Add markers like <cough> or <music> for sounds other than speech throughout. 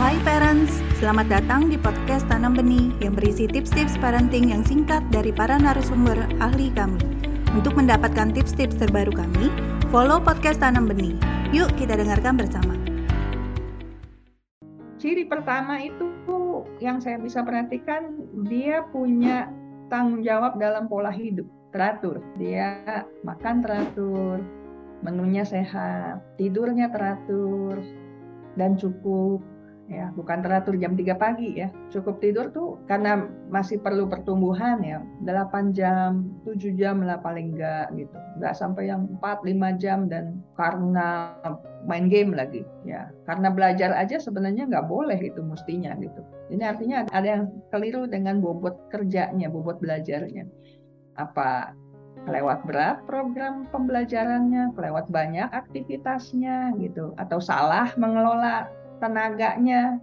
Hai parents, selamat datang di podcast Tanam Benih yang berisi tips-tips parenting yang singkat dari para narasumber ahli kami. Untuk mendapatkan tips-tips terbaru kami, follow podcast Tanam Benih. Yuk kita dengarkan bersama. Ciri pertama itu yang saya bisa perhatikan, dia punya tanggung jawab dalam pola hidup, teratur. Dia makan teratur, menunya sehat, tidurnya teratur, dan cukup ya bukan teratur jam 3 pagi ya. Cukup tidur tuh karena masih perlu pertumbuhan ya. 8 jam 7 jam lah paling enggak gitu. Enggak sampai yang 4 5 jam dan karena main game lagi ya. Karena belajar aja sebenarnya nggak boleh itu mestinya gitu. Ini artinya ada yang keliru dengan bobot kerjanya bobot belajarnya. Apa kelewat berat program pembelajarannya kelewat banyak aktivitasnya gitu atau salah mengelola tenaganya,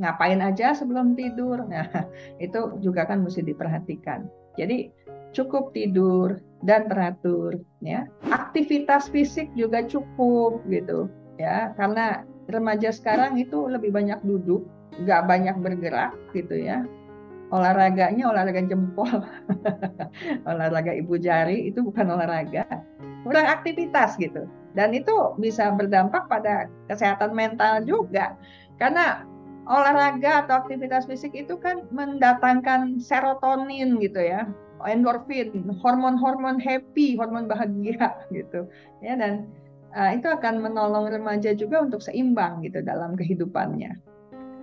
ngapain aja sebelum tidur. Nah, <laughs> itu juga kan mesti diperhatikan. Jadi cukup tidur dan teratur ya. Aktivitas fisik juga cukup gitu ya. Karena remaja sekarang itu lebih banyak duduk, nggak banyak bergerak gitu ya. Olahraganya olahraga jempol, <laughs> olahraga ibu jari itu bukan olahraga, kurang aktivitas gitu dan itu bisa berdampak pada kesehatan mental juga. Karena olahraga atau aktivitas fisik itu kan mendatangkan serotonin gitu ya endorfin hormon-hormon happy hormon bahagia <laughs> gitu. Ya dan uh, itu akan menolong remaja juga untuk seimbang gitu dalam kehidupannya.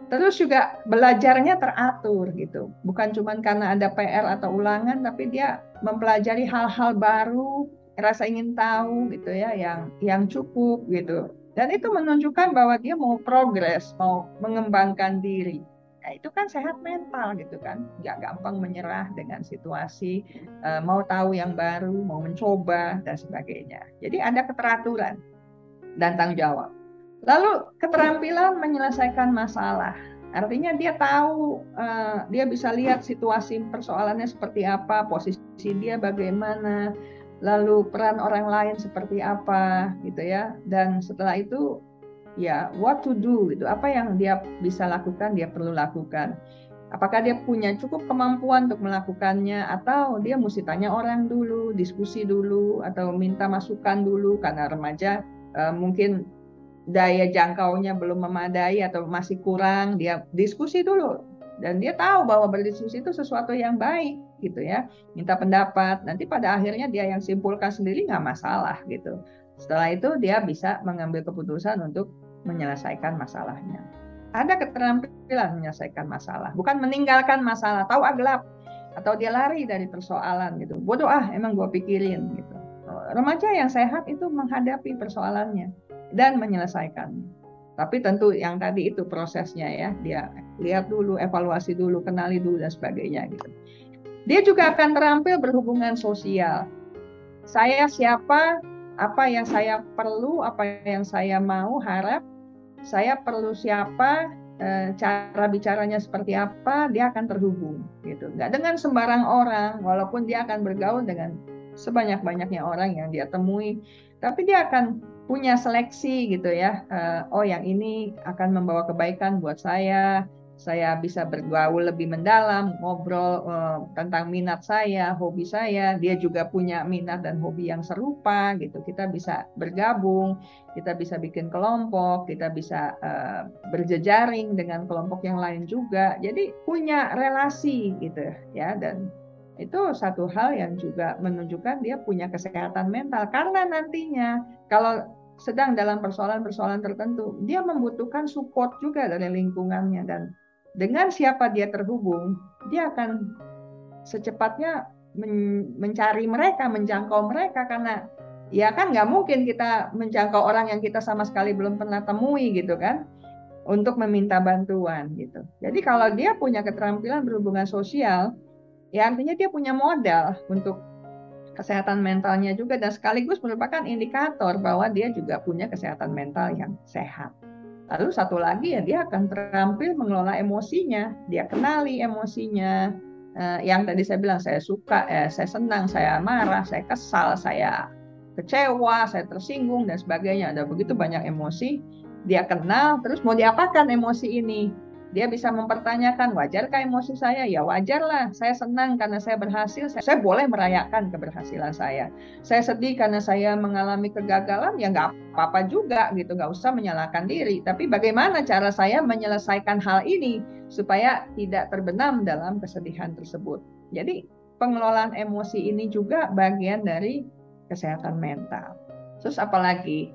Terus juga belajarnya teratur gitu. Bukan cuma karena ada PR atau ulangan tapi dia mempelajari hal-hal baru rasa ingin tahu gitu ya yang yang cukup gitu. Dan itu menunjukkan bahwa dia mau progres mau mengembangkan diri. Nah itu kan sehat mental gitu kan. Nggak gampang menyerah dengan situasi uh, mau tahu yang baru mau mencoba dan sebagainya. Jadi ada keteraturan dan tanggung jawab. Lalu keterampilan menyelesaikan masalah. Artinya dia tahu uh, dia bisa lihat situasi persoalannya seperti apa posisi dia bagaimana lalu peran orang lain seperti apa gitu ya. Dan setelah itu ya what to do gitu. Apa yang dia bisa lakukan dia perlu lakukan. Apakah dia punya cukup kemampuan untuk melakukannya atau dia mesti tanya orang dulu diskusi dulu atau minta masukan dulu karena remaja uh, mungkin daya jangkaunya belum memadai atau masih kurang dia diskusi dulu dan dia tahu bahwa berdiskusi itu sesuatu yang baik gitu ya. Minta pendapat nanti pada akhirnya dia yang simpulkan sendiri nggak masalah gitu. Setelah itu dia bisa mengambil keputusan untuk menyelesaikan masalahnya. Ada keterampilan menyelesaikan masalah bukan meninggalkan masalah tahu aglap atau dia lari dari persoalan gitu. Bodoh ah emang gue pikirin gitu. Remaja yang sehat itu menghadapi persoalannya dan menyelesaikannya tapi tentu yang tadi itu prosesnya ya, dia lihat dulu, evaluasi dulu, kenali dulu dan sebagainya gitu. Dia juga akan terampil berhubungan sosial. Saya siapa, apa yang saya perlu, apa yang saya mau, harap, saya perlu siapa, eh, cara bicaranya seperti apa, dia akan terhubung gitu. Nggak dengan sembarang orang, walaupun dia akan bergaul dengan sebanyak-banyaknya orang yang dia temui, tapi dia akan punya seleksi gitu ya. Uh, oh yang ini akan membawa kebaikan buat saya. Saya bisa bergaul lebih mendalam, ngobrol uh, tentang minat saya, hobi saya. Dia juga punya minat dan hobi yang serupa gitu. Kita bisa bergabung, kita bisa bikin kelompok, kita bisa uh, berjejaring dengan kelompok yang lain juga. Jadi punya relasi gitu ya dan itu satu hal yang juga menunjukkan dia punya kesehatan mental. Karena nantinya kalau sedang dalam persoalan-persoalan tertentu dia membutuhkan support juga dari lingkungannya. Dan dengan siapa dia terhubung dia akan secepatnya men mencari mereka menjangkau mereka. Karena ya kan nggak mungkin kita menjangkau orang yang kita sama sekali belum pernah temui gitu kan untuk meminta bantuan gitu. Jadi kalau dia punya keterampilan berhubungan sosial ya artinya dia punya modal untuk kesehatan mentalnya juga dan sekaligus merupakan indikator bahwa dia juga punya kesehatan mental yang sehat. Lalu satu lagi ya dia akan terampil mengelola emosinya, dia kenali emosinya. Eh, yang tadi saya bilang saya suka, eh, saya senang, saya marah, saya kesal, saya kecewa, saya tersinggung dan sebagainya. Ada begitu banyak emosi. dia kenal, terus mau diapakan emosi ini? Dia bisa mempertanyakan, wajarkah emosi saya? Ya wajarlah, saya senang karena saya berhasil, saya, saya boleh merayakan keberhasilan saya. Saya sedih karena saya mengalami kegagalan, ya nggak apa-apa juga gitu, nggak usah menyalahkan diri. Tapi bagaimana cara saya menyelesaikan hal ini supaya tidak terbenam dalam kesedihan tersebut? Jadi pengelolaan emosi ini juga bagian dari kesehatan mental. Terus apalagi?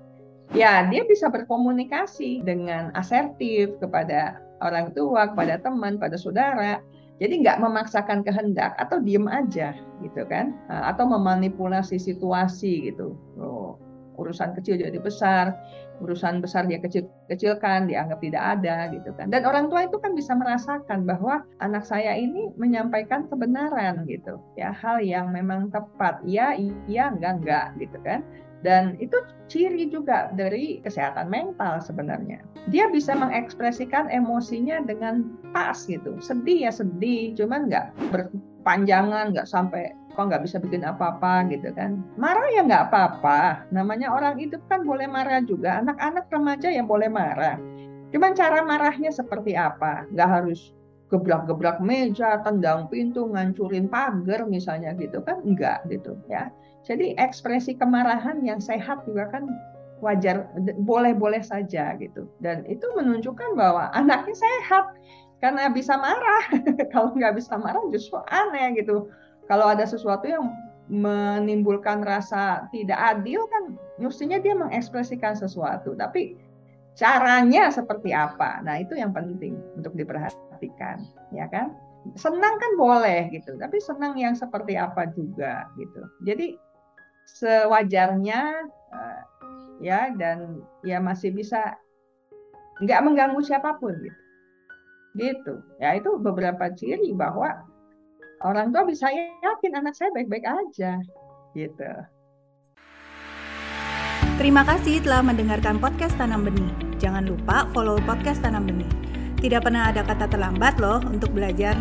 Ya, dia bisa berkomunikasi dengan asertif kepada orang tua, kepada teman, pada saudara. Jadi nggak memaksakan kehendak atau diem aja gitu kan, atau memanipulasi situasi gitu. Oh, urusan kecil jadi besar, urusan besar dia kecil-kecilkan, dianggap tidak ada gitu kan. Dan orang tua itu kan bisa merasakan bahwa anak saya ini menyampaikan kebenaran gitu, ya hal yang memang tepat, ya iya enggak enggak gitu kan. Dan itu ciri juga dari kesehatan mental sebenarnya. Dia bisa mengekspresikan emosinya dengan pas gitu. Sedih ya sedih, cuman nggak berpanjangan, nggak sampai kok nggak bisa bikin apa-apa gitu kan. Marah ya nggak apa-apa. Namanya orang hidup kan boleh marah juga. Anak-anak remaja yang boleh marah. Cuman cara marahnya seperti apa? Nggak harus gebrak-gebrak meja, tendang pintu, ngancurin pagar misalnya gitu kan enggak gitu ya. Jadi ekspresi kemarahan yang sehat juga kan wajar boleh-boleh saja gitu. Dan itu menunjukkan bahwa anaknya sehat karena bisa marah. <laughs> Kalau nggak bisa marah justru aneh gitu. Kalau ada sesuatu yang menimbulkan rasa tidak adil kan mestinya dia mengekspresikan sesuatu. Tapi caranya seperti apa? Nah, itu yang penting untuk diperhatikan, ya kan? Senang kan boleh gitu, tapi senang yang seperti apa juga gitu. Jadi sewajarnya uh, ya dan ya masih bisa nggak mengganggu siapa pun gitu gitu ya itu beberapa ciri bahwa orang tua bisa yakin anak saya baik-baik aja gitu Terima kasih telah mendengarkan podcast Tanam Benih. Jangan lupa follow podcast Tanam Benih. Tidak pernah ada kata terlambat loh untuk belajar.